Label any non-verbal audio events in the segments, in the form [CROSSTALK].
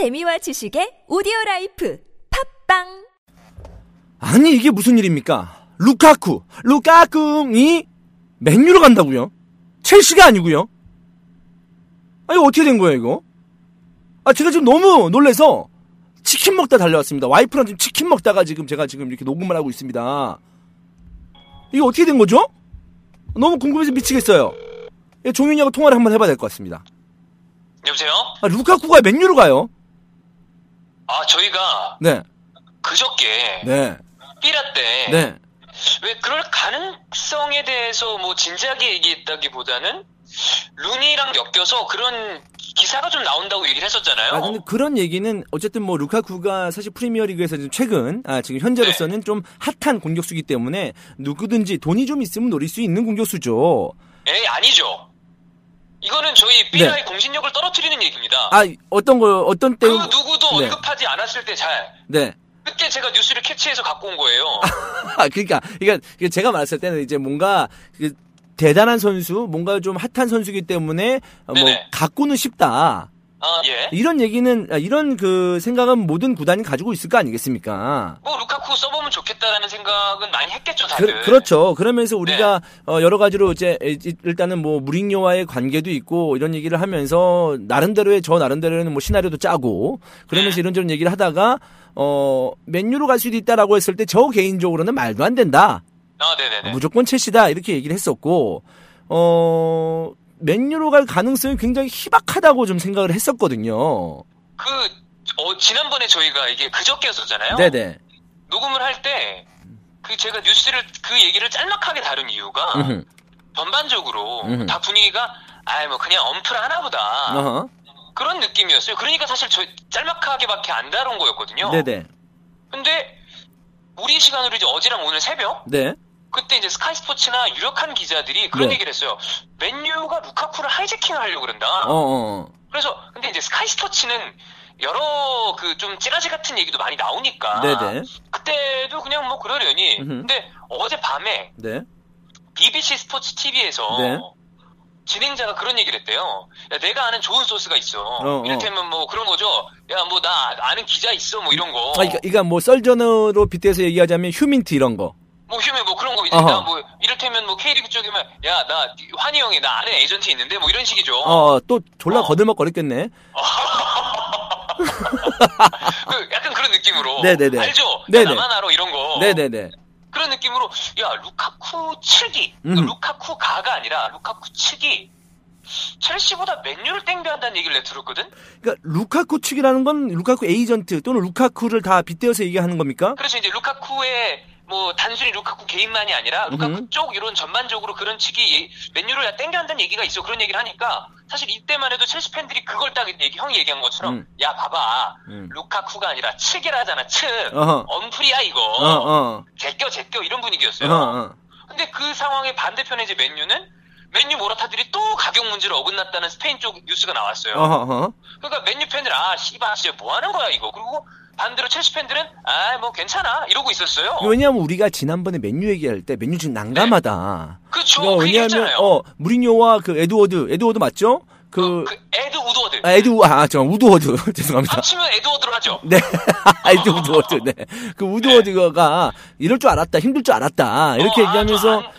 재미와 지식의 오디오 life 팟빵 아니 이게 무슨 일입니까? 루카쿠, 루카쿠가 맨유로 간다고요? 첼시가 아니고요? 아니 어떻게 된 거예요 이거? 아 제가 지금 너무 놀래서 치킨 먹다 달려왔습니다. 와이프랑 지금 치킨 먹다가 지금 제가 지금 이렇게 녹음을 하고 있습니다. 이거 어떻게 된 거죠? 너무 궁금해서 미치겠어요. 예, 종윤이하고 통화를 한번 해봐야 될 것 같습니다. 여보세요? 아, 루카쿠가 맨유로 가요? 아, 저희가 네, 그저께 네, 삐라 때 네. 왜 그럴 가능성에 대해서 뭐 진지하게 얘기했다기보다는 루니랑 엮여서 그런 기사가 좀 나온다고 얘기를 했었잖아요. 아, 근데 그런 얘기는 어쨌든 뭐 루카쿠가 사실 프리미어리그에서 지금 최근 아 지금 현재로서는 좀 핫한 공격수기 때문에 누구든지 돈이 좀 있으면 노릴 수 있는 공격수죠. 에 아니죠. 이거는 저희 삐라의 공신력을 떨어뜨리는 얘기입니다. 네. 아 어떤 거 어떤 그때 누구 도 네. 언급하지 않았을 때 잘. 네. 그때 제가 뉴스를 캐치해서 갖고 온 거예요. [LAUGHS] 아 그러니까 그러니까 이게 제가 말했을 때는 이제 뭔가 그 대단한 선수, 뭔가 좀 핫한 선수기 때문에 어, 뭐 네네. 갖고는 싶다. 아, 예. 이런 얘기는 아, 이런 그 생각은 모든 구단이 가지고 있을 거 아니겠습니까? 뭐 루카쿠 써보면 좋겠다라는 생각은 많이 했겠죠, 다들. 그, 렇죠 그러면서 우리가 네. 어, 여러 가지로 이제 이- 일단은 뭐 무링요와의 관계도 있고 이런 얘기를 하면서 나름대로의 저 나름대로는 뭐 시나리오도 짜고 그러면서 네. 이런저런 얘기를 하다가 어 맨유로 갈 수도 있다라고 했을 때 저 개인적으로는 말도 안 된다. 아, 네네네. 무조건 첼시다 이렇게 얘기를 했었고 어 맨유로 갈 가능성이 굉장히 희박하다고 좀 생각을 했었거든요. 그, 어, 지난번에 저희가 이게 그저께였었잖아요. 네네. 녹음을 할 때, 그 제가 뉴스를, 그 얘기를 짤막하게 다룬 이유가, 음흠. 전반적으로 음흠. 다 분위기가, 아이, 뭐, 그냥 엄플 하나보다. 어허. 그런 느낌이었어요. 그러니까 사실 저 짤막하게밖에 안 다룬 거였거든요. 네네. 근데, 우리 시간으로 이제 어제랑 오늘 새벽? 네. 그때 이제 스카이 스포츠나 유력한 기자들이 그런 네. 얘기를 했어요. 맨유가 루카쿠를 하이제킹을 하려고 그런다. 어, 어. 그래서 근데 이제 스카이 스포츠는 여러 그 좀 찌라시 같은 얘기도 많이 나오니까 네네. 그때도 그냥 뭐 그러려니 음흠. 근데 어제 밤에 네. BBC 스포츠 TV에서 네. 진행자가 그런 얘기를 했대요. 야, 내가 아는 좋은 소스가 있어. 어, 어. 이를테면 뭐 그런 거죠. 야 뭐 나 아는 기자 있어 뭐 이런 거. 아, 그러니까, 그러니까 뭐 썰전으로 빗대서 얘기하자면 휴민트 이런 거. 뭐 휴면 뭐 그런 거 이제 어허. 나뭐 이를테면 뭐 K리그 쪽이면 야 나 환희 형이 나 아는 에이전트 있는데 뭐 이런 식이죠. 어, 또 졸라 어. 거들먹거렸겠네. [LAUGHS] 그 약간 그런 느낌으로. 네네네. 알죠? 야, 네네. 나만 알아 이런 거. 네네네. 그런 느낌으로 야 루카쿠 측이 그 음. 루카쿠 가가 아니라 루카쿠 측이 첼시보다 맨유를 땡겨한다는 얘기를 내가 들었거든. 그러니까 루카쿠 측이라는 건 루카쿠 에이전트 또는 루카쿠를 다 빗대어서 얘기하는 겁니까? 그래서 이제 루카쿠의 뭐 단순히 루카쿠 개인만이 아니라 루카쿠 음흠. 쪽 이런 전반적으로 그런 측이 예- 맨유를 땡겨한다는 얘기가 있어 그런 얘기를 하니까 사실 이때만 해도 첼시 팬들이 그걸 딱 얘기 형이 얘기한 것처럼 음. 야 봐봐 음. 루카쿠가 아니라 측이라잖아 측 어허. 언플이야 이거 어, 어. 제껴 제껴 이런 분위기였어요. 어, 어. 근데 그 상황의 반대편에 이제 맨유는 맨유 모라타들이 또 가격 문제를 어긋났다는 스페인 쪽 뉴스가 나왔어요. 어허, 어허. 그러니까 맨유 팬들 아 씨발 진짜 뭐 하는 거야 이거. 그리고 반대로 첼시 팬들은 아 뭐 괜찮아 이러고 있었어요. 왜냐하면 우리가 지난번에 맨유 얘기할 때 맨유 지금 난감하다. 그렇죠. 그러니까 그 왜냐하면. 어 무리뉴와 그 에드워드 에드워드 맞죠? 그, 그 에드 우드워드. 아, 에드 아저 우드워드 [LAUGHS] 죄송합니다. 합치면 에드워드로 하죠. [LAUGHS] 네, [LAUGHS] 에드 우드워드. 네, 그 우드워드가 이럴 줄 알았다, 힘들 줄 알았다 이렇게 어, 아, 얘기하면서 좀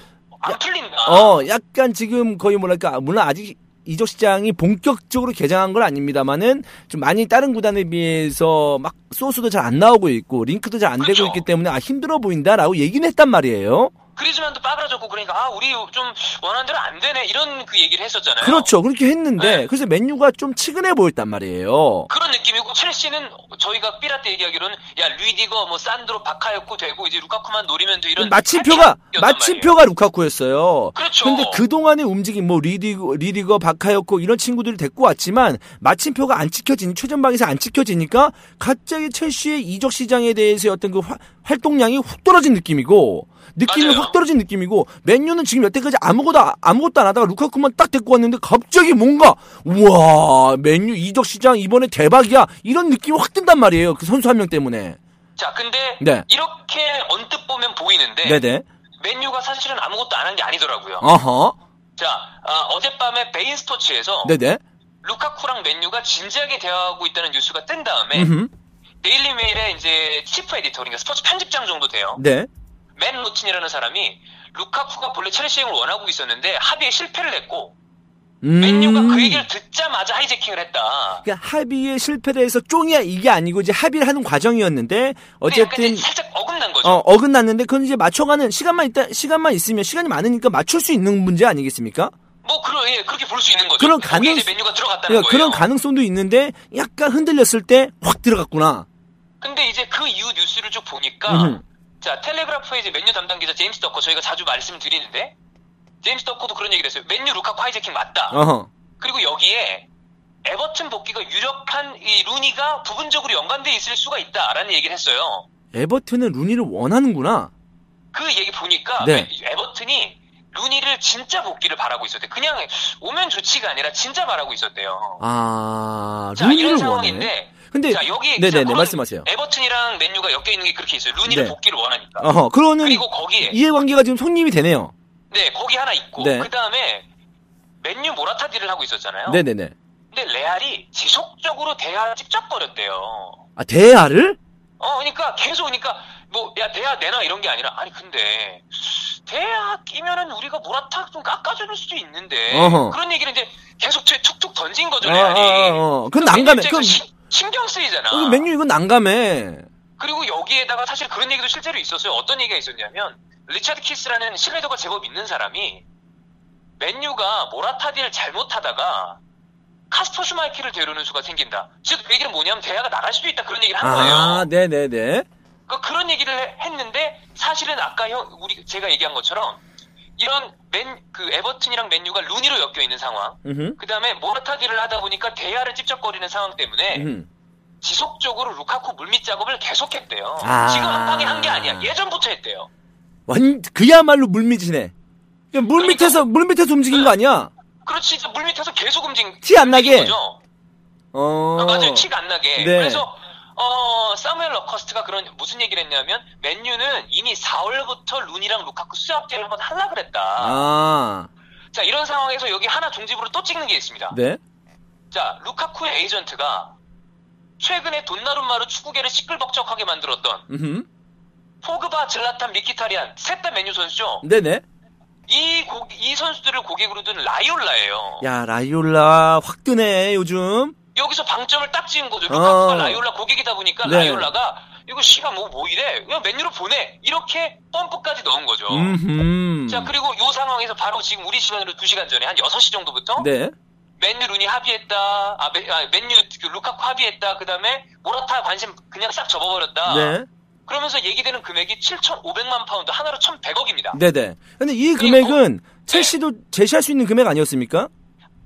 안, 안 풀린다. 어, 약간 지금 거의 뭐랄까, 물론 아직 이적 시장이 본격적으로 개장한 건 아닙니다만은 좀 많이 다른 구단에 비해서 막 소스도 잘 안 나오고 있고 링크도 잘 안 되고 그렇죠. 있기 때문에 아 힘들어 보인다라고 얘기는 했단 말이에요. 그리즈만도 빠그라졌고 그러니까 아 우리 좀 원하는 대로 안 되네 이런 그 얘기를 했었잖아요. 그렇죠. 그렇게 했는데 네. 그래서 맨유가 좀 치근해 보였단 말이에요. 그런 느낌이고 첼시는 저희가 삐라 때 얘기하기로는 야 루이디거 뭐 산드로 바카였고 되고 이제 루카쿠만 노리면 돼 이런 마침표가 마침표가 루카쿠였어요. 그렇죠. 근데 그 동안의 움직임 뭐 리디거 리디거 바카였고 이런 친구들을 데리고 왔지만 마침표가 안 찍혀지니 최전방에서 안 찍혀지니까 갑자기 첼시의 이적 시장에 대해서 어떤 그 화- 활동량이 훅 떨어진 느낌이고 느낌이 맞아요. 확 떨어진 느낌이고 맨유는 지금 여태까지 아무것도 아무것도 안 하다가 루카쿠만 딱 데리고 왔는데 갑자기 뭔가 우와 맨유 이적 시장 이번에 대박이야 이런 느낌이 확 든단 말이에요 그 선수 한 명 때문에 자, 근데 네. 이렇게 언뜻 보면 보이는데 네네 맨유가 사실은 아무것도 안 한 게 아니더라고요. 어허 자, 아, 어젯밤에 베인 스포츠에서 네네 루카쿠랑 맨유가 진지하게 대화하고 있다는 뉴스가 뜬 다음에 음흠. 데일리 메일의 이제 chief editor 그러니까 스포츠 편집장 정도 돼요. 네. 맨 로틴이라는 사람이 루카쿠가 본래 첼시행을 원하고 있었는데 합의에 실패를 했고 음. 맨유가 그 얘기를 듣자마자 하이재킹을 했다. 그러니까 합의에 실패를 해서 쫑이야 이게 아니고 이제 합의를 하는 과정이었는데 약간 어쨌든 살짝 어긋난 거죠. 어, 어긋났는데 그건 이제 맞춰가는 시간만 있다 시간만 있으면 시간이 많으니까 맞출 수 있는 문제 아니겠습니까? 뭐 그런 예, 그렇게 볼 수 있는 거죠. 그런 가능- 맨유가 들어갔다는 그러니까 거예요. 그런 가능성도 있는데 약간 흔들렸을 때 확 들어갔구나. 근데 이제 그 이후 뉴스를 쭉 보니까 음흠. 자 텔레그라프의 이제 맨유 담당 기자 제임스 더커 저희가 자주 말씀드리는데 제임스 더커도 그런 얘기를 했어요. 맨유 루카쿠 하이제킹 맞다. 어허. 그리고 여기에 에버튼 복귀가 유력한 이 루니가 부분적으로 연관돼 있을 수가 있다라는 얘기를 했어요. 에버튼은 루니를 원하는구나. 그 얘기 보니까 네. 에버튼이 루니를 진짜 복귀를 바라고 있었대. 그냥 오면 좋지가 아니라 진짜 바라고 있었대요. 아, 자 이런 루니를 원해. 상황인데 근데 자 여기 자, 네네네 말씀하세요. 에버튼이랑 맨유가 엮여 있는 게 그렇게 있어요. 루니를 네. 복귀를 원하니까. 어허. 그러는 그리고 거기에 이해관계가 지금 성립이 되네요. 네 거기 하나 있고 네. 그 다음에 맨유 모라타 딜을 하고 있었잖아요. 네네네. 근데 레알이 지속적으로 대화를 찝쩍거렸대요. 아 대야를? 어, 그러니까 계속 그러니까 뭐 야 대야 내놔 이런 게 아니라 아니 근데 대야 끼면은 우리가 모라타 좀 깎아줄 수도 있는데 어허. 그런 얘기를 이제 계속 툭- 툭툭 던진 거죠 어, 레알이. 어, 어. 그건 그럼 난감해. 입장에서 그건 시- 신경 쓰이잖아. 그건 맨유 이건 난감해. 그리고 여기에다가 사실 그런 얘기도 실제로 있었어요. 어떤 얘기가 있었냐면 리차드 키스라는 신뢰도가 제법 있는 사람이 맨유가 모라타 deal을 잘못하다가 카스퍼 슈마이켈을 데려오는 수가 생긴다. 즉 얘기는 뭐냐면 데 헤아가 나갈 수도 있다 그런 얘기를 한 거예요. 아, 네네네. 그 그런 얘기를 해- 했는데 사실은 아까 형 우리 제가 얘기한 것처럼 이런 맨 그 에버튼이랑 맨유가 루니로 엮여 있는 상황. 그 다음에 모라타 deal을 하다 보니까 데 헤아를 찝쩍거리는 상황 때문에 음흠. 지속적으로 루카쿠 물밑 작업을 계속했대요. 아. 지금 한 방에 한 게 아니야. 예전부터 했대요. 와 그야말로 물밑이네. 그러니까 물 그러니까 밑에서 물 밑에서 움직인 거 아니야? 그렇지, 물 밑에서 계속 움직. 티 안 나게? 움직인 거죠. 어. 아, 맞아요, 티가 안 나게. 네. 그래서 어 사무엘 러커스트가 그런 무슨 얘기를 했냐면 맨유는 이미 4월부터 루니랑 루카쿠 swap deal을 한번 하려 그랬다. 아. 자 이런 상황에서 여기 하나 중점으로 또 찍는 게 있습니다. 네. 자 루카쿠의 에이전트가 최근에 돈나룸마로 축구계를 시끌벅적하게 만들었던 음. 포그바, 즐라탄, 미키타리안 셋 다 맨유 선수죠. 네네. 이, 고, 이 선수들을 고객으로 둔 라이올라예요. 야 라이올라 확 뜨네 요즘. 여기서 방점을 딱 찍은 거죠. 루카쿠가 어. 라이올라 고객이다 보니까 네. 라이올라가 이거 씨가 뭐, 뭐 이래? 그냥 맨유로 보내. 이렇게 펌프까지 넣은 거죠. 음. 자, 그리고 요 상황에서 바로 지금 우리 시간으로 2시간 전에 한 6시 정도부터 네. 맨유 루니 합의했다. 아, 맨, 아, 맨유 그 루카쿠 합의했다. 그 다음에 모라타 관심 그냥 싹 접어버렸다. 네. 그러면서 얘기되는 금액이 7,500만 파운드, 한화로 1,100억입니다. 네네. 근데 이 금액은 첼시도 제시할 수 있는 금액 아니었습니까?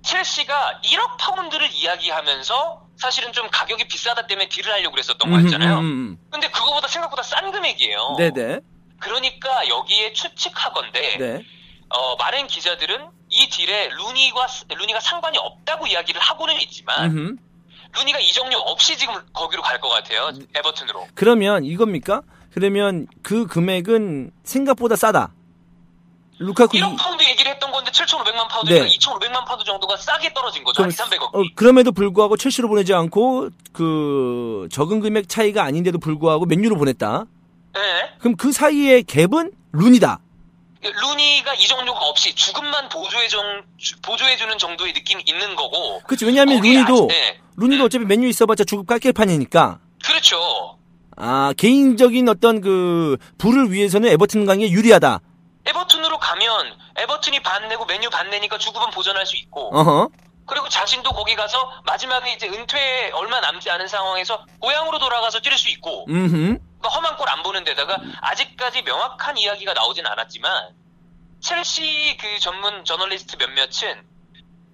첼시가 1억 파운드를 이야기하면서 사실은 좀 가격이 비싸다 때문에 deal을 하려고 그랬었던 거였잖아요. 음, 음, 근데 그거보다 생각보다 싼 금액이에요. 음. 네네. 그러니까 여기에 추측하건데 네. 어, 많은 기자들은 이 deal에 루니가 루니가 상관이 없다고 이야기를 하고는 있지만 음흠. 루니가 이적료 없이 지금 거기로 갈 것 같아요. 에버튼으로. 그러면 이겁니까? 그러면 그 금액은 생각보다 싸다. 루카쿠 1억 이- 파운드 얘기를 했던 건데 7,500만 파운드니까 네. 2,500만 파운드 정도가 싸게 떨어진 거죠. 한 2, 300억. 어, 그럼에도 불구하고 첼시로 보내지 않고 그 적은 금액 차이가 아닌데도 불구하고 맨유로 보냈다. 네. 그럼 그 사이의 갭은 루니다. 루니가 이적료가 없이 주급만 보조해준, 보조해 주는 정도의 느낌이 있는 거고. 그렇지. 왜냐하면 루니도 아직- 네. 루니도 어차피 맨유 있어봤자 주급 깔깔판이니까. 그렇죠. 아 개인적인 어떤 그 부를 위해서는 에버튼 강에 유리하다. 에버튼으로 가면 에버튼이 반 내고 메뉴 반 내니까 주급은 보전할 수 있고 어허. 그리고 자신도 거기 가서 마지막에 이제 은퇴 얼마 남지 않은 상황에서 고향으로 돌아가서 뛸 수 있고 음흠. 그러니까 험한 골 안 보는 데다가 아직까지 명확한 이야기가 나오진 않았지만 첼시 그 전문 저널리스트 몇몇은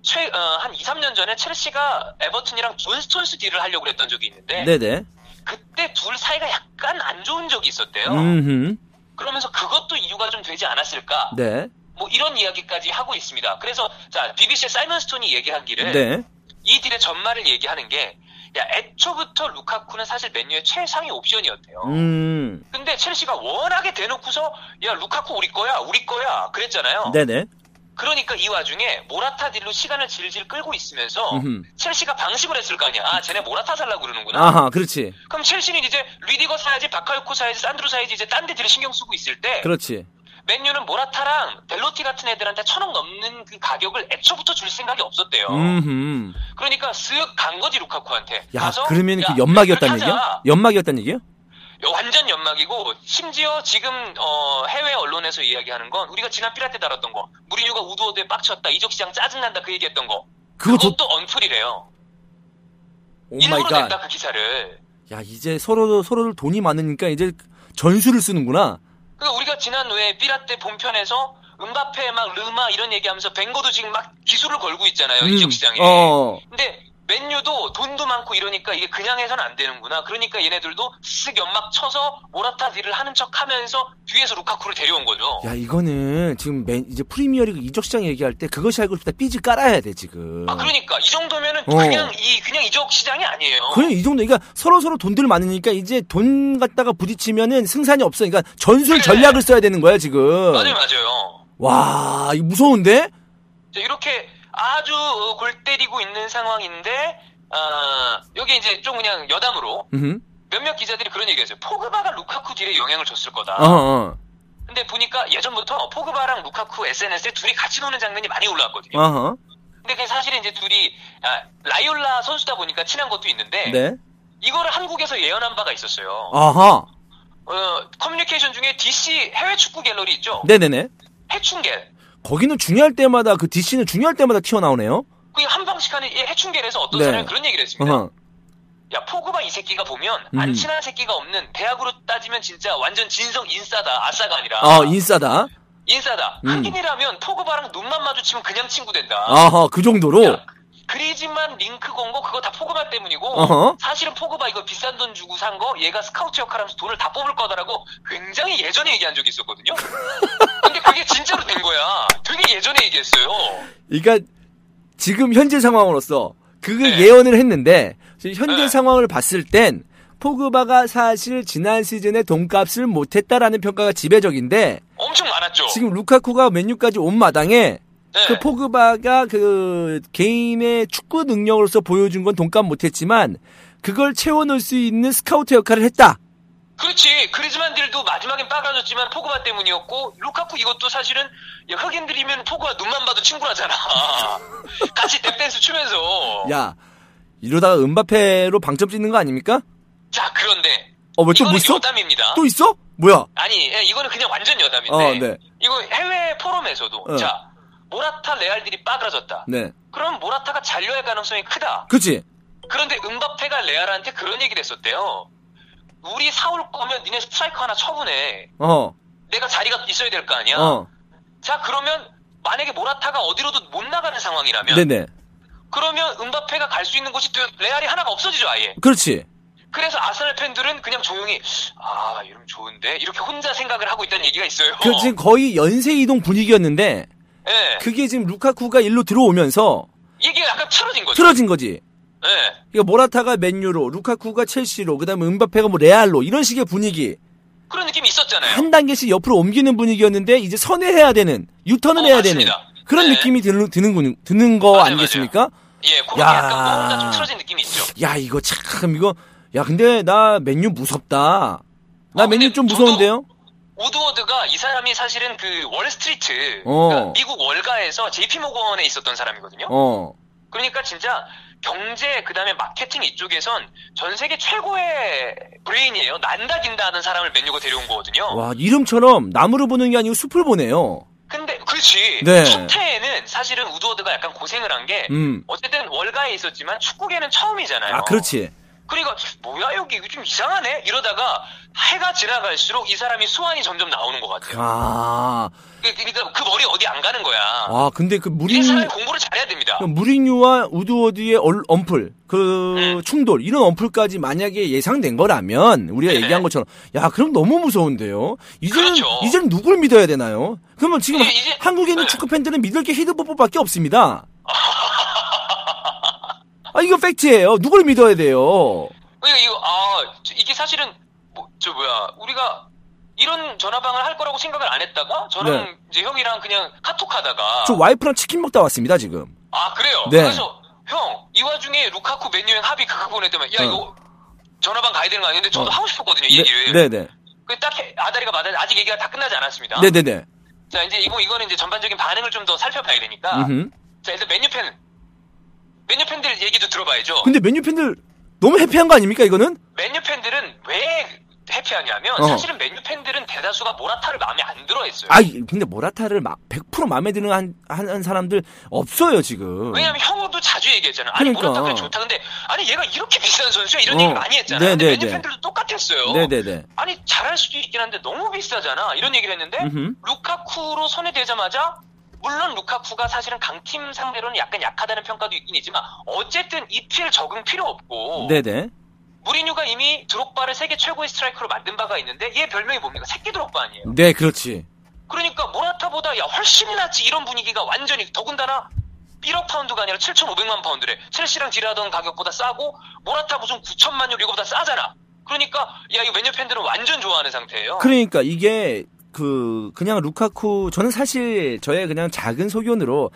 최, 어, 한 2, 3년 전에 첼시가 에버튼이랑 존 스톤스 deal을 하려고 그랬던 적이 있는데 네네. 그때 둘 사이가 약간 안 좋은 적이 있었대요. 음흠. 그러면서 그것도 이유가 좀 되지 않았을까? 네. 뭐 이런 이야기까지 하고 있습니다. 그래서 자 BBC의 사이먼 스톤이 얘기하기를 네. 이 deal의 전말을 얘기하는 게 야, 애초부터 루카쿠는 사실 맨유의 최상위 옵션이었대요. 음. 근데 첼시가 워낙에 대놓고서 야 루카쿠 우리 거야 우리 거야 그랬잖아요. 네네. 그러니까 이 와중에 모라타 딜로 시간을 질질 끌고 있으면서 음흠. 첼시가 방심을 했을 거 아니야. 아, 쟤네 모라타 살라고 그러는구나. 아하, 그렇지. 그럼 첼시는 이제 리디거 사야지, 바카요코 사야지, 산드로 사야지 이제 딴 데들을 신경 쓰고 있을 때 그렇지. 맨유는 모라타랑 벨로티 같은 애들한테 천억 넘는 그 가격을 애초부터 줄 생각이 없었대요. 음. 그러니까 쓱 간 거지 루카쿠한테. 야, 가서, 그러면 야, 그 연막이었다는 얘기야? 연막이었다는 얘기야? 완전 연막이고 심지어 지금 어, 해외 언론에서 이야기하는 건 우리가 지난 삐라 때 다뤘던 거 무리뉴가 우드워드에 빡쳤다 이적 시장 짜증난다 그 얘기했던 거 그것도 언플이래요. 일부러 갓. 냈다 그 기사를. 야, 이제 서로, 서로를 돈이 많으니까 이제 전술을 쓰는구나. 그러니까 우리가 지난 후에 삐라 때 본편에서 은바페 막 르마 이런 얘기하면서 벵거도 지금 막 기술을 걸고 있잖아요 음, 이적 시장에. 어. 근데 맨유도 돈도 많고 이러니까 이게 그냥 해서는 안 되는구나. 그러니까 얘네들도 쓱 연막 쳐서 모라타 딜을 하는 척 하면서 뒤에서 루카쿠를 데려온 거죠. 야, 이거는 지금 맨, 이제 프리미어리그 이적 시장 얘기할 때 그것이 알고 싶다 삐지 깔아야 돼, 지금. 아 그러니까 이 정도면은 어. 그냥 이 그냥 이적 시장이 아니에요. 그냥 이 정도, 그러니까 서로 서로 돈들 많으니까 이제 돈 갖다가 부딪히면은 승산이 없어. 그러니까 전술 그래. 전략을 써야 되는 거야, 지금. 맞아요, 맞아요. 와, 이 무서운데? 자, 이렇게 아주 어, 골 때리고 있는 상황인데 아, 여기 이제 좀 그냥 여담으로 음. 몇몇 기자들이 그런 얘기했어요. 포그바가 루카쿠 deal에 영향을 줬을 거다. 어, 어. 근데 보니까 예전부터 포그바랑 루카쿠 SNS에 둘이 같이 노는 장면이 많이 올라왔거든요. 어허. 근데 그게 사실은 이제 둘이 아, 라이올라 선수다 보니까 친한 것도 있는데 네. 이거를 한국에서 예언한 바가 있었어요. 아하. 어, 커뮤니티 중에 DC 해외 축구 갤러리 있죠? 네네네. 해축갤. 거기는 중요할 때마다 그 DC는 중요할 때마다 튀어나오네요. 그게 한 방씩 하는 이 해축갤에서 어떤 네. 사람이 그런 얘기를 했습니다. 어허. 야 포그바 이 새끼가 보면 음. 안 친한 새끼가 없는 대학으로 따지면 진짜 완전 진성 인싸다 아싸가 아니라 어, 인싸다. 인싸다 음. 흑인이라면 포그바랑 눈만 마주치면 그냥 친구 된다 아하, 그 정도로. 야, 그리즈만 링크 건 거 그거 다 포그바 때문이고 어허. 사실은 포그바 이거 비싼 돈 주고 산 거 얘가 스카우트 역할하면서 돈을 다 뽑을 거다라고 굉장히 예전에 얘기한 적이 있었거든요 [LAUGHS] 근데 그게 진짜로 된 거야 되게 예전에 얘기했어요 그러니까 지금 현재 상황으로서 그걸 네. 예언을 했는데 현재 네. 상황을 봤을 땐 포그바가 사실 지난 시즌에 돈값을 못했다라는 평가가 지배적인데 엄청 많았죠 지금 루카쿠가 맨유까지 온 마당에 네. 그 포그바가 그 개인의 축구 능력으로서 보여준 건 돈값 못했지만 그걸 채워넣을 수 있는 스카우트 역할을 했다. 그렇지. 그리즈만 deal도 마지막엔 빠그라졌지만 포그바 때문이었고 루카쿠 이것도 사실은 야, 흑인들이면 포그바 눈만 봐도 친구라잖아. [LAUGHS] 같이 랩댄스 추면서. 야 이러다가 음바페로 방점 찍는 거 아닙니까? 자 그런데 어 왜 또 뭐 이거는 있어? 여담입니다. 또 있어? 뭐야? 아니 예, 이거는 그냥 완전 여담인데 어, 네. 이거 해외 포럼에서도 어. 자 모라타 레알 딜이 빠그라졌다. 네. 그럼 모라타가 잔류할 가능성이 크다. 그치? 그런데 음바페가 레알한테 그런 얘기를 했었대요. 우리 사올 거면 니네 스트라이커 하나 쳐보내. 어, 내가 자리가 있어야 될 거 아니야. 어. 자 그러면 만약에 모라타가 어디로도 못 나가는 상황이라면 네네. 그러면 은바페가 갈 수 있는 곳이 또 레알이 하나가 없어지죠 아예 그렇지. 그래서 아스날 팬들은 그냥 조용히 아 이러면 좋은데 이렇게 혼자 생각을 하고 있다는 얘기가 있어요 그 지금 거의 연쇄 이동 분위기였는데 예 그게 지금 루카쿠가 일로 들어오면서 이게 약간 틀어진 거죠 틀어진 거지. 예 그러니까 모라타가 맨유로, 루카쿠가 첼시로, 그다음에 은바페가 뭐 레알로 이런 식의 분위기 그런 느낌이 있었잖아요 한 단계씩 옆으로 옮기는 분위기였는데 이제 선회해야 되는 유턴을 어, 해야 맞습니다. 되는 그런 네. 느낌이 드는 드는 거 드는 거 맞아요, 아니겠습니까? 예 그게 야. 약간 뭔가 좀 틀어진 느낌이 있죠 야 이거 참 이거 야 근데 나 맨유 무섭다. 나 아, 맨유 좀 저도- 무서운데요? 우드워드가 이 사람이 사실은 그 월스트리트 어. 그러니까 미국 월가에서 JP 모건에 있었던 사람이거든요 어. 그러니까 진짜 경제 그다음에 마케팅 이쪽에선 전 세계 최고의 브레인이에요. 난다 긴다 하는 사람을 맨유가 데려온 거거든요. 와 이름처럼 나무를 보는 게 아니고 숲을 보네요. 근데 그렇지. 네. 첫해에는 사실은 우드워드가 약간 고생을 한게 음. 어쨌든 월가에 있었지만 축구계는 처음이잖아요. 아 그렇지. 그러니까 뭐야 여기 이거 좀 이상하네 이러다가 해가 지나갈수록 이 사람이 수완이 점점 나오는 것 같아요. 아, 그- 그러니까 그 머리 어디 안 가는 거야. 아 근데 그이 무린 사람이 공부를 잘해야 됩니다. 무리뉴와 우드워드의 얼- 언플 그 음. 충돌 이런 언플까지 만약에 예상된 거라면 우리가 네네. 얘기한 것처럼 야 그럼 너무 무서운데요. 이제는 그렇죠. 이제는 누굴 믿어야 되나요? 그러면 지금 이제- 이제- 한국에 있는 네. 축구 팬들은 믿을 게 히드버퍼밖에 없습니다. [LAUGHS] 아 이거 팩트예요. 누굴 믿어야 돼요? 그러니까 이거 아 저- 이게 사실은 뭐, 저 뭐야 우리가 이런 전화방을 할 거라고 생각을 안 했다가 저는 네. 이제 형이랑 그냥 카톡하다가 저 와이프랑 치킨 먹다 왔습니다 지금. 아 그래요. 네. 그래서 형 이 와중에 루카쿠 맨유행 합의 그거 보냈더만 야 어. 이거 전화방 가야 되는 거 아닌데 저도 어. 하고 싶었거든요 이 얘기를. 네, 네, 그딱 아다리가 맞아 아직 얘기가 다 끝나지 않았습니다. 네, 네, 네. 자 이제 이거 이거는 이제 전반적인 반응을 좀 더 살펴봐야 되니까. 음흠. 자 일단 맨유 팬 맨유 팬들 얘기도 들어봐야죠. 근데 메뉴 팬들 너무 해피한 거 아닙니까 이거는? 맨유 팬들은 왜 해피하냐면 어. 사실은 맨유 팬들은 대다수가 모라타를 마음에 안 들어했어요. 아, 근데 모라타를 막 100% 마음에 드는 한, 한 사람들 없어요 지금. 왜냐면 형도 자주 얘기했잖아. 아니 그러니까. 모라타 그래 좋다. 근데 아니 얘가 이렇게 비싼 선수야 이런 어. 얘기 많이 했잖아. 네, 근데 네, 맨유 네. 팬들도 똑같았어요. 네, 네, 네. 아니 잘할 수도 있긴 한데 너무 비싸잖아. 이런 얘기를 했는데 음흠. 루카쿠로 손에 대자마자 물론 루카쿠가 사실은 강팀 상대로는 약간 약하다는 평가도 있긴 있지만 어쨌든 EPL 적응 필요 없고 네, 네. 무리뉴가 이미 드록바를 세계 최고의 스트라이커로 만든 바가 있는데 얘 별명이 뭡니까? 새끼 드록바 아니에요. 네, 그렇지. 그러니까 모라타보다 야 훨씬 낫지 이런 분위기가 완전히 더군다나 1억 파운드가 아니라 7,500만 파운드래. 첼시랑 딜하던 가격보다 싸고 모라타 무슨 9천만 유로 이거보다 싸잖아. 그러니까 야 이거 맨유 팬들은 완전 좋아하는 상태예요. 그러니까 이게 그 그냥 루카쿠 저는 사실 저의 그냥 작은 소견으로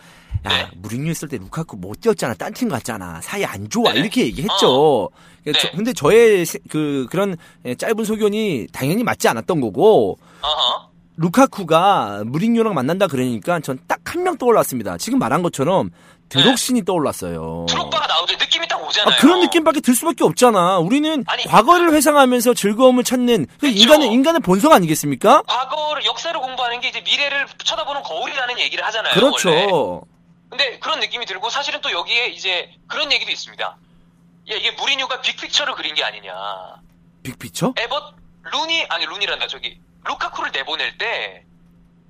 야 네. 무리뉴 있을 때 루카쿠 못 뛰었잖아 딴 팀 갔잖아 사이 안 좋아 네. 이렇게 얘기했죠. 네. 저- 근데 저의 세- 그 그런 예, 짧은 소견이 당연히 맞지 않았던 거고 어허. 루카쿠가 무리뉴랑 만난다 그러니까 전 딱 한 명 떠올랐습니다. 지금 말한 것처럼 드록신이 떠올랐어요. 드록바가 나오죠. 느낌이 딱 오잖아요. 아, 그런 느낌밖에 들 수밖에 없잖아. 우리는 아니, 과거를 회상하면서 즐거움을 찾는 그. 인간의 인간의 본성 아니겠습니까? 과거를 역사를 공부하는 게 이제 미래를 쳐다보는 거울이라는 얘기를 하잖아요. 그렇죠. 원래. 근데 그런 느낌이 들고 사실은 또 여기에 이제 그런 얘기도 있습니다. 야 이게 무리뉴가 빅픽처를 그린 게 아니냐. 빅피처? 에버 루니 아니 루니란다 저기 루카쿠를 내보낼 때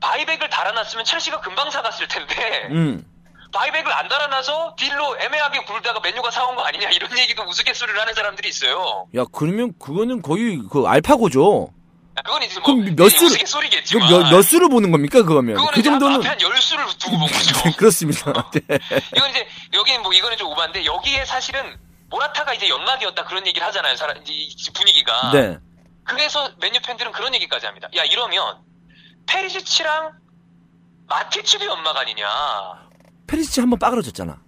buyback을 달아놨으면 첼시가 금방 사갔을 텐데 음. buyback을 안 달아놔서 딜로 애매하게 굴다가 맨유가 사온 거 아니냐 이런 얘기도 우스갯소리를 하는 사람들이 있어요. 야, 그러면 그거는 거의 그 알파고죠. 그건 이제 뭐 그럼 몇 수를- 이거 우스갯소리겠지만 몇, 몇 수를 보는 겁니까, 그거면? 그 정도는. 앞에 한 열 수를 두고 본 거죠. [LAUGHS] 그렇습니다. 네. 이건 이제 여기는 뭐 이거는 좀 오반데 여기에 사실은 모라타가 이제 연막이었다 그런 얘기를 하잖아요. 사람 이제 이 분위기가. 네. 그래서 맨유 팬들은 그런 얘기까지 합니다. 야 이러면 페리시치랑 마티치도 연막 아니냐. 페리시치 한번 빠그러졌잖아.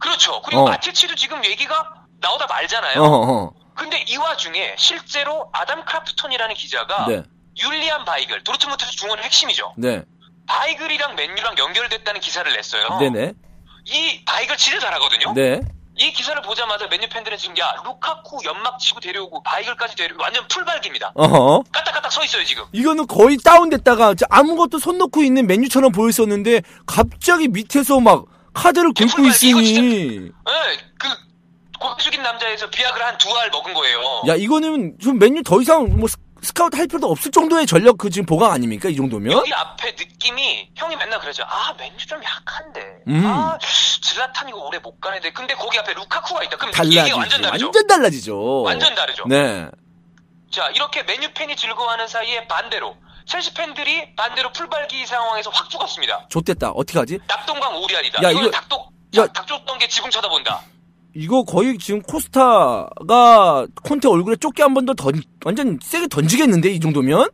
그렇죠. 그리고 어. 마티치도 지금 얘기가 나오다 말잖아요. 어, 어. 근데 이 와중에 실제로 아담 크라프톤이라는 기자가 네. 율리안 바이글 도르트문트 중원의 핵심이죠. 네. 바이글이랑 맨유랑 연결됐다는 기사를 냈어요. 네네. 이 바이글 진짜 잘하거든요. 네. 이 기사를 보자마자 맨유 팬들은 지금 야 루카쿠 연막 치고 데려오고 바이글까지 데려 완전 풀발기입니다. 어허. 까딱까딱 서 있어요 지금. 이거는 거의 다운됐다가 아무것도 손 놓고 있는 맨유처럼 보였었는데 갑자기 밑에서 막 카드를 긁고 있으니 예, 그 고개 숙인 남자에서 비약을 한 두 알 먹은 거예요. 야 이거는 좀 맨유 더 이상 뭐 스- 스카우트 할 필요도 없을 정도의 전력 그 지금 보강 아닙니까 이 정도면? 여기 앞에 느낌이 형이 맨날 그러죠. 아 맨유 좀 약한데. 음. 아 질라탄 이거 오래 못 가는데. 근데 거기 앞에 루카쿠가 있다. 그럼 달라지죠. 이게 완전 다르죠. 완전 달라지죠. 완전 다르죠. 네. 자 이렇게 맨유 팬이 즐거워하는 사이에 반대로 첼시 팬들이 반대로 풀발기 상황에서 확 죽었습니다. 좋됐다. 어떻게 하지? 낙동강 오리알이다. 야, 이거- 닭독 야. 닭 쫓던 게 지붕 쳐다본다. 이거 거의 지금 코스타가 콘테 얼굴에 쫓기 한번 더 던, 완전 세게 던지겠는데 이 정도면?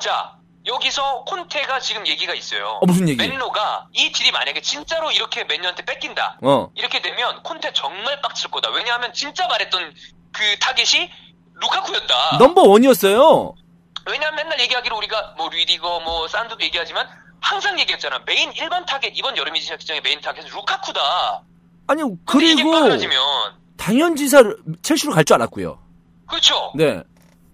자 여기서 콘테가 지금 얘기가 있어요. 어 무슨 얘기? 맷 로가 이 딜이 만약에 진짜로 이렇게 맨유한테 뺏긴다. 어. 이렇게 되면 콘테 정말 빡칠 거다. 왜냐하면 진짜 말했던 그 타겟이 루카쿠였다. 넘버 원이었어요. 왜냐하면 맨날 얘기하기로 우리가 뭐 리디거 뭐 산드로도 얘기하지만 항상 얘기했잖아. 메인 1번 타겟 이번 여름 이적 시장의 메인 타겟은 루카쿠다. 아니 그리고 빠그라지면 당연지사 첼시로 갈 줄 알았고요. 그렇죠. 네.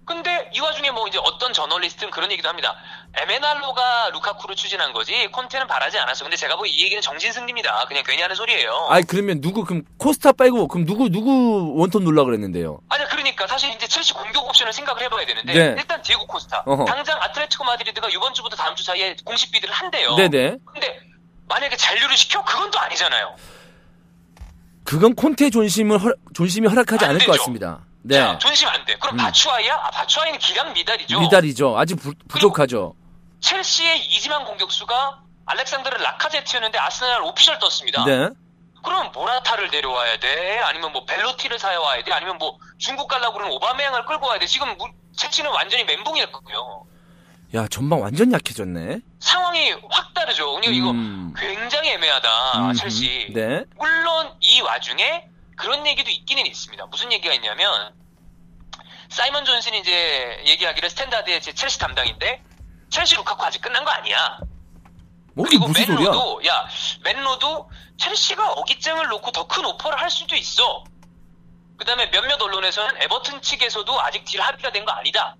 근데 이 와중에 뭐 이제 어떤 저널리스트는 그런 얘기도 합니다. 에메날로가 루카쿠를 추진한 거지 콘테는 바라지 않았어. 근데 제가 보기 이 얘기는 정진승입니다. 그냥 괜히 하는 소리예요. 아니 그러면 누구 그럼 코스타 빼고 그럼 누구 누구 원톱 놀라 그랬는데요. 아니 그러니까 사실 이제 첼시 공격 옵션을 생각을 해봐야 되는데 네. 일단 디에고 코스타 어허. 당장 아틀레티코 마드리드가 이번 주부터 다음 주 사이에 공식 비드를 한대요. 네네. 근데 만약에 잔류를 시켜 그건 또 아니잖아요. 그건 콘테 존심을 허, 존심이 허락하지 안 않을 것 되죠. 같습니다. 네. 자, 존심 안 돼. 그럼 음. 바추아이야? 아, 바추아이는 기강 미달이죠. 미달이죠. 아직 부, 부족하죠. 첼시의 이지만 공격수가 알렉산드르 라카제트였는데 아스날 오피셜 떴습니다. 네. 그럼 모라타를 데려와야 돼? 아니면 뭐 벨로티를 사와야 돼? 아니면 뭐 중국 갈라고 그러는 오바메양을 끌고 와야 돼? 지금 무- 첼시는 완전히 멘붕일 거고요. 야, 전방 완전 약해졌네. 상황이 확 다르죠. 그러니까 이거 음. 굉장히 애매하다, 음, 첼시. 네. 물론 이 와중에 그런 얘기도 있기는 있습니다. 무슨 얘기가 있냐면 사이먼 존슨이 이제 얘기하기를 스탠다드의 제 첼시 담당인데 첼시 루카쿠 아직 끝난 거 아니야. 뭐 그리고 무슨 소리야? 맷 로도 야 맷 로도 첼시가 어깃장을 놓고 더 큰 오퍼를 할 수도 있어. 그다음에 몇몇 언론에서는 에버튼 측에서도 아직 딜 합의가 된 거 아니다.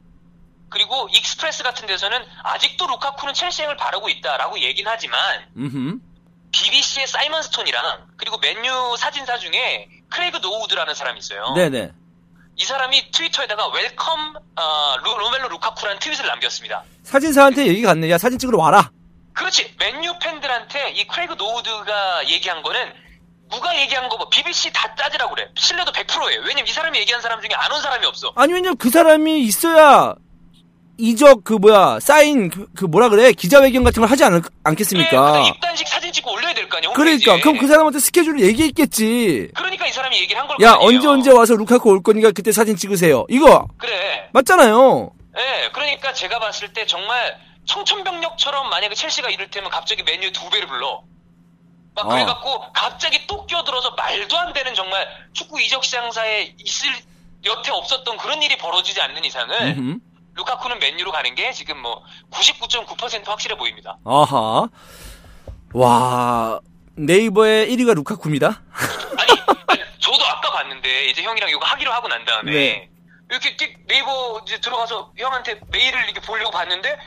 그리고 익스프레스 같은 데서는 아직도 루카쿠는 첼시행을 바라고 있다라고 얘기는 하지만 음흠. BBC의 사이먼 스톤이랑 그리고 맨유 사진사 중에 크레이그 노우드라는 사람이 있어요. 네네. 이 사람이 트위터에다가 Welcome 어, 루- 로멜로 루카쿠라는 트윗을 남겼습니다. 사진사한테 얘기 갔네. 야, 사진 찍으러 와라. 그렇지. 맨유 팬들한테 이 크레이그 노우드가 얘기한 거는 누가 얘기한 거 뭐 BBC 다 따지라고 그래. 신뢰도 100%예요. 왜냐면 이 사람이 얘기한 사람 중에 안 온 사람이 없어. 아니, 왜냐면 그 사람이 있어야 이적, 그 뭐야, 사인, 그, 그 뭐라 그래. 기자회견 같은 걸 하지 않, 네, 않겠습니까? 그래서 입단식 사진 찍고 올려야 될 거 아니야. 그러니까. 그럼 그 사람한테 스케줄을 얘기했겠지. 그러니까 이 사람이 얘기를 한걸 야. 언제 언제 와서 루카쿠 올 거니까 그때 사진 찍으세요. 이거 그래. 맞잖아요. 예, 그러니까 제가 봤을 때 정말 청천벽력처럼 만약에 첼시가 이를테면 갑자기 메뉴 두 배를 불러. 막 어. 그래갖고 갑자기 또 끼어들어서 말도 안 되는 정말 축구 이적 시장사에 있을 여태 없었던 그런 일이 벌어지지 않는 이상은 음흠. 루카쿠는 맨유로 가는 게 지금 뭐 99.9% 확실해 보입니다. 아하. 와, 네이버의 1위가 루카쿠입니다. 아니, 아니, 저도 아까 봤는데 이제 형이랑 이거 하기로 하고 난 다음에 네. 이렇게 띡 네이버 이제 들어가서 형한테 메일을 이렇게 보려고 봤는데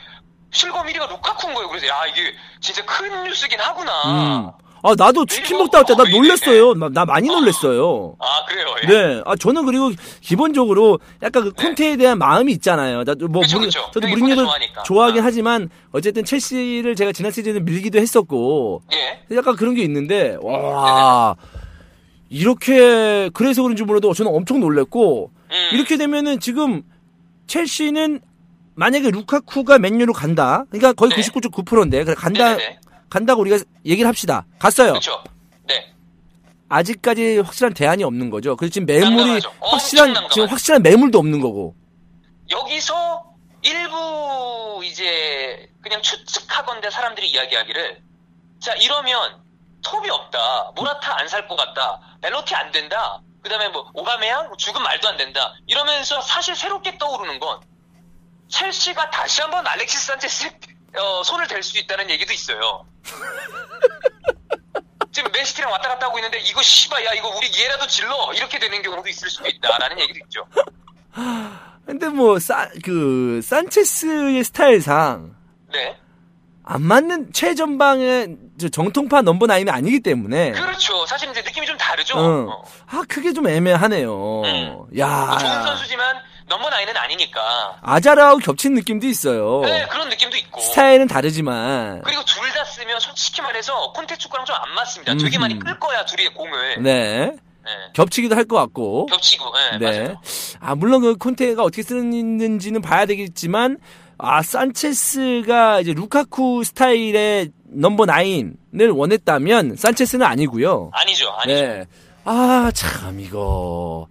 실검 1위가 루카쿠인 거예요. 그래서 야 이게 진짜 큰 뉴스긴 하구나. 음. 아, 나도 치킨 네이버 먹다 왔다. 나 어? 놀랬어요. 나, 나 많이 놀랬어요. 아 그래요. 예. 네. 아, 저는 그리고 기본적으로 약간 그 콘테에 대한 마음이 있잖아요. 나도 뭐, 그쵸, 그쵸. 저도 무리뉴를. 좋아하긴 아. 하지만 어쨌든 첼시를 제가 지난 시즌에 밀기도 했었고 예. 약간 그런 게 있는데, 와. 이렇게, 그래서 그런지 몰라도 저는 엄청 놀랬고, 음. 이렇게 되면은 지금 첼시는 만약에 루카쿠가 맨유로 간다. 그러니까 거의 네. 99.9%인데, 그래 간다, 네네네. 간다고 우리가 얘기를 합시다. 갔어요. 그렇죠. 네. 아직까지 확실한 대안이 없는 거죠. 그래서 지금 매물이 난감하죠. 확실한. 지금 확실한 매물도 없는 거고. 여기서 일부 이제 그냥 추측하건대 사람들이 이야기하기를 자 이러면 톱이 없다 모라타 안 살 것 같다 벨로티 안 된다 그 다음에 뭐 오가메양 죽은 말도 안 된다 이러면서 사실 새롭게 떠오르는 건 첼시가 다시 한번 알렉시스 산체스 어, 손을 댈 수 있다는 얘기도 있어요 [LAUGHS] 지금 맨시티랑 왔다 갔다 하고 있는데 이거 씨발 야 이거 우리 얘라도 질러 이렇게 되는 경우도 있을 수도 있다라는 얘기도 있죠 [LAUGHS] 근데 뭐그 산체스의 스타일상 네 안 맞는 최전방의 저 정통파 넘버 나인이 아니기 때문에 그렇죠. 사실 이제 느낌이 좀 다르죠. 응. 어. 아 그게 좀 애매하네요. 음. 뭐 좋은 야 선수지만 넘버 나인은 아니니까. 아자라하고 겹친 느낌도 있어요. 네, 그런 느낌도 있고. 스타일은 다르지만 그리고 둘 다 쓰면 솔직히 말해서 콘테 축구랑 좀 안 맞습니다. 되게 음흠. 많이 끌 거야, 둘이 공을. 네 네. 겹치기도 할 것 같고. 겹치고, 네, 네. 맞아요. 아, 물론 그 콘테가 어떻게 쓰는지는 봐야 되겠지만, 아, 산체스가 이제 루카쿠 스타일의 넘버 나인을 원했다면, 산체스는 아니고요 아니죠, 아니죠. 네. 아, 참, 이거.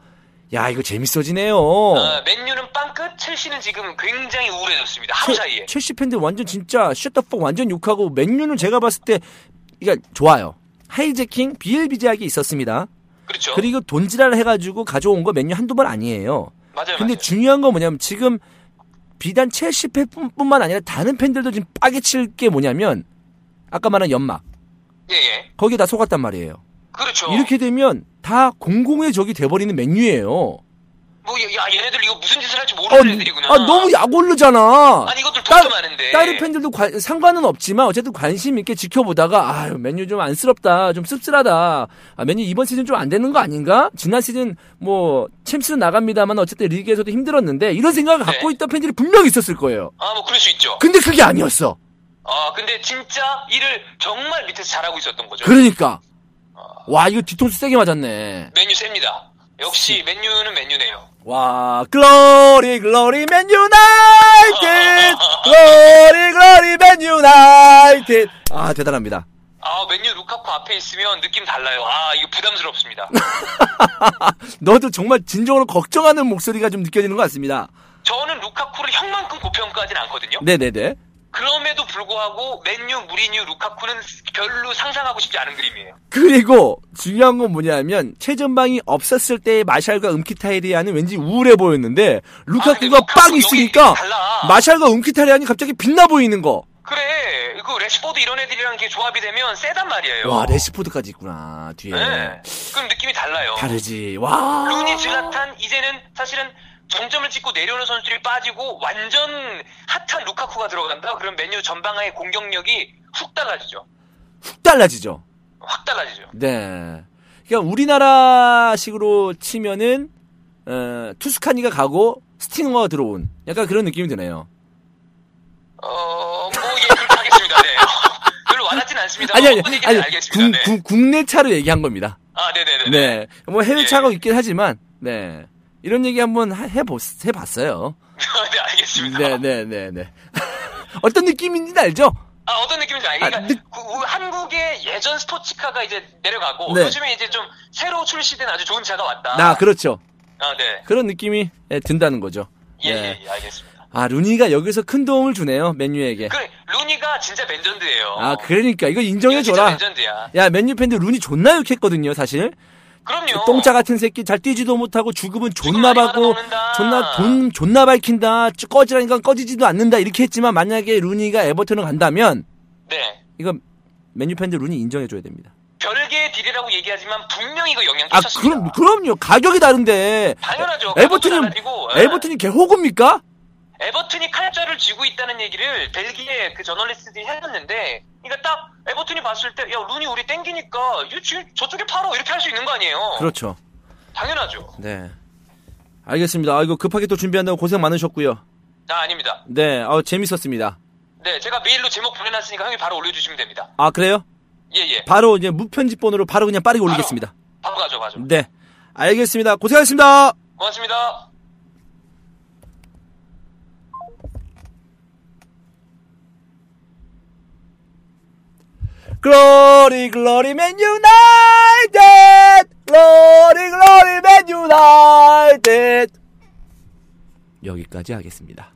야, 이거 재밌어지네요. 어, 맨유는 빵끝, 첼시는 지금 굉장히 우울해졌습니다. 하루 사이에. 첼시 팬들 완전 진짜 셔터폭 완전 욕하고 맨유는 제가 봤을 때 이게 좋아요. 하이제킹 비일비재하게 있었습니다. 그렇죠. 그리고 돈지랄 해가지고 가져온 거 맨유 한두 번 아니에요. 맞아요, 근데 맞아요. 중요한 건 뭐냐면 지금 비단 첼시 팬뿐만 아니라 다른 팬들도 지금 빠개칠 게 뭐냐면 아까 말한 연막 예, 예. 거기에 다 속았단 말이에요. 그렇죠. 이렇게 되면 다 공공의 적이 돼버리는 맨유예요. 뭐, 야, 얘네들 이거 무슨 짓을 할지 아, 모르는 애들이구나. 아, 너무 약올르잖아. 아니, 이것들 딸- 돈도 많은데. 다른 팬들도 관- 상관은 없지만 어쨌든 관심 있게 지켜보다가 아유 맨유 좀 안쓰럽다 좀 씁쓸하다 아, 맨유 이번 시즌 좀 안 되는 거 아닌가 지난 시즌 뭐 챔스는 나갑니다만 어쨌든 리그에서도 힘들었는데 이런 생각을 갖고 네. 있던 팬들이 분명히 있었을 거예요 아, 뭐, 그럴 수 있죠. 근데 그게 아니었어 아, 근데 진짜 일을 정말 밑에서 잘하고 있었던 거죠. 그러니까 와 이거 뒤통수 세게 맞았네 맨유 셉니다. 역시 맨유는 맨유네요. 와 Glory Glory Man United Glory Glory Man United 아 대단합니다 아, 맨유 루카쿠 앞에 있으면 느낌 달라요. 아, 이거 부담스럽습니다. [LAUGHS] 너도 정말 진정으로 걱정하는 목소리가 좀 느껴지는 것 같습니다. 저는 루카쿠를 형만큼 고평가하진 않거든요. 네네네. 그럼에도 불구하고 맨유, 무리뉴, 루카쿠는 별로 상상하고 싶지 않은 그림이에요. 그리고 중요한 건 뭐냐면 최전방이 없었을 때의 마샬과 므키타리안은 왠지 우울해 보였는데 아, 루카쿠가 루카쿠 빵 있으니까. 마샬과 므키타리안이 갑자기 빛나 보이는 거. 그래, 그 래시포드 이런 애들이랑 이렇게 조합이 되면 세단 말이에요. 와 래시포드까지 있구나 뒤에. 네. 그럼 느낌이 달라요. 다르지. 와. 루니 질라탄 이제는 사실은 정점을 찍고 내려오는 선수들이 빠지고 완전 핫한 루카쿠가 들어간다. 그럼 맨유 전방의 공격력이 훅 달라지죠. 훅 달라지죠. 확 달라지죠. 네. 그러니까 우리나라식으로 치면은 어, 투스카니가 가고 스팅어가 들어온 약간 그런 느낌이 드네요. 어, 뭐, 예, 그렇게 하겠습니다. 네. [LAUGHS] 별로 와닿진 않습니다. 아니 아니 얘기인지 아니 알겠습니다. 국, 네. 국, 국내 차로 얘기한 겁니다. 아, 네네네. 네. 뭐 해외 예. 차가 있긴 하지만 네. 이런 얘기 한번 하- 해보, 해봤어요. [LAUGHS] 네, 알겠습니다. 네, 네, 네, 네. [LAUGHS] 어떤 느낌인지 알죠? 아, 어떤 느낌인지 알겠습니다. 아, 그러니까 그, 우- 한국의 예전 스포츠카가 이제 내려가고 네. 요즘에 이제 좀 새로 출시된 아주 좋은 차가 왔다. 나 그렇죠. 아, 네. 그런 느낌이 예, 든다는 거죠. 예, 네. 예, 예, 알겠습니다. 아 루니가 여기서 큰 도움을 주네요 맨유에게. 그래, 루니가 진짜 맨전드예요. 아 그러니까 이거 이거 인정해줘라. 맨전드야. 야 맨유 팬들 루니 존나 욕했거든요 사실. 그럼요. 똥차 같은 새끼 잘 뛰지도 못하고 주급은 존나 받고. 존나 돈 존나 밝힌다 쭈- 꺼지라니까 꺼지지도 않는다 이렇게 했지만 만약에 루니가 에버튼을 간다면 네. 이거 맨유 팬들 루니 인정해 줘야 됩니다. 별개의 딜이라고 얘기하지만 분명히 이거 영향 아 끼쳤습니다. 그럼 그럼요 가격이 다른데 당연하죠. 에버튼이 예. 에버튼이 개호구입니까? 에버튼이 칼자를 쥐고 있다는 얘기를 벨기에 그 저널리스트들이 했었는데, 그러니까 딱 에버튼이 봤을 때, 야 루니 우리 땡기니까 이거 지금 저쪽에 팔어 이렇게 할 수 있는 거 아니에요? 그렇죠. 당연하죠. 네. 알겠습니다. 아, 이거 급하게 또 준비한다고 고생 많으셨고요. 아 아닙니다. 네, 어, 재밌었습니다. 네, 제가 메일로 제목 보내놨으니까 형이 바로 올려주시면 됩니다. 아, 그래요? 예, 예. 바로 이제 무편집본으로 바로 그냥 빠르게 올리겠습니다. 바로 가죠, 가죠. 네. 알겠습니다. 고생하셨습니다. 고맙습니다. Glory, Glory, Man United! Glory, Glory, Man United! 여기까지 하겠습니다.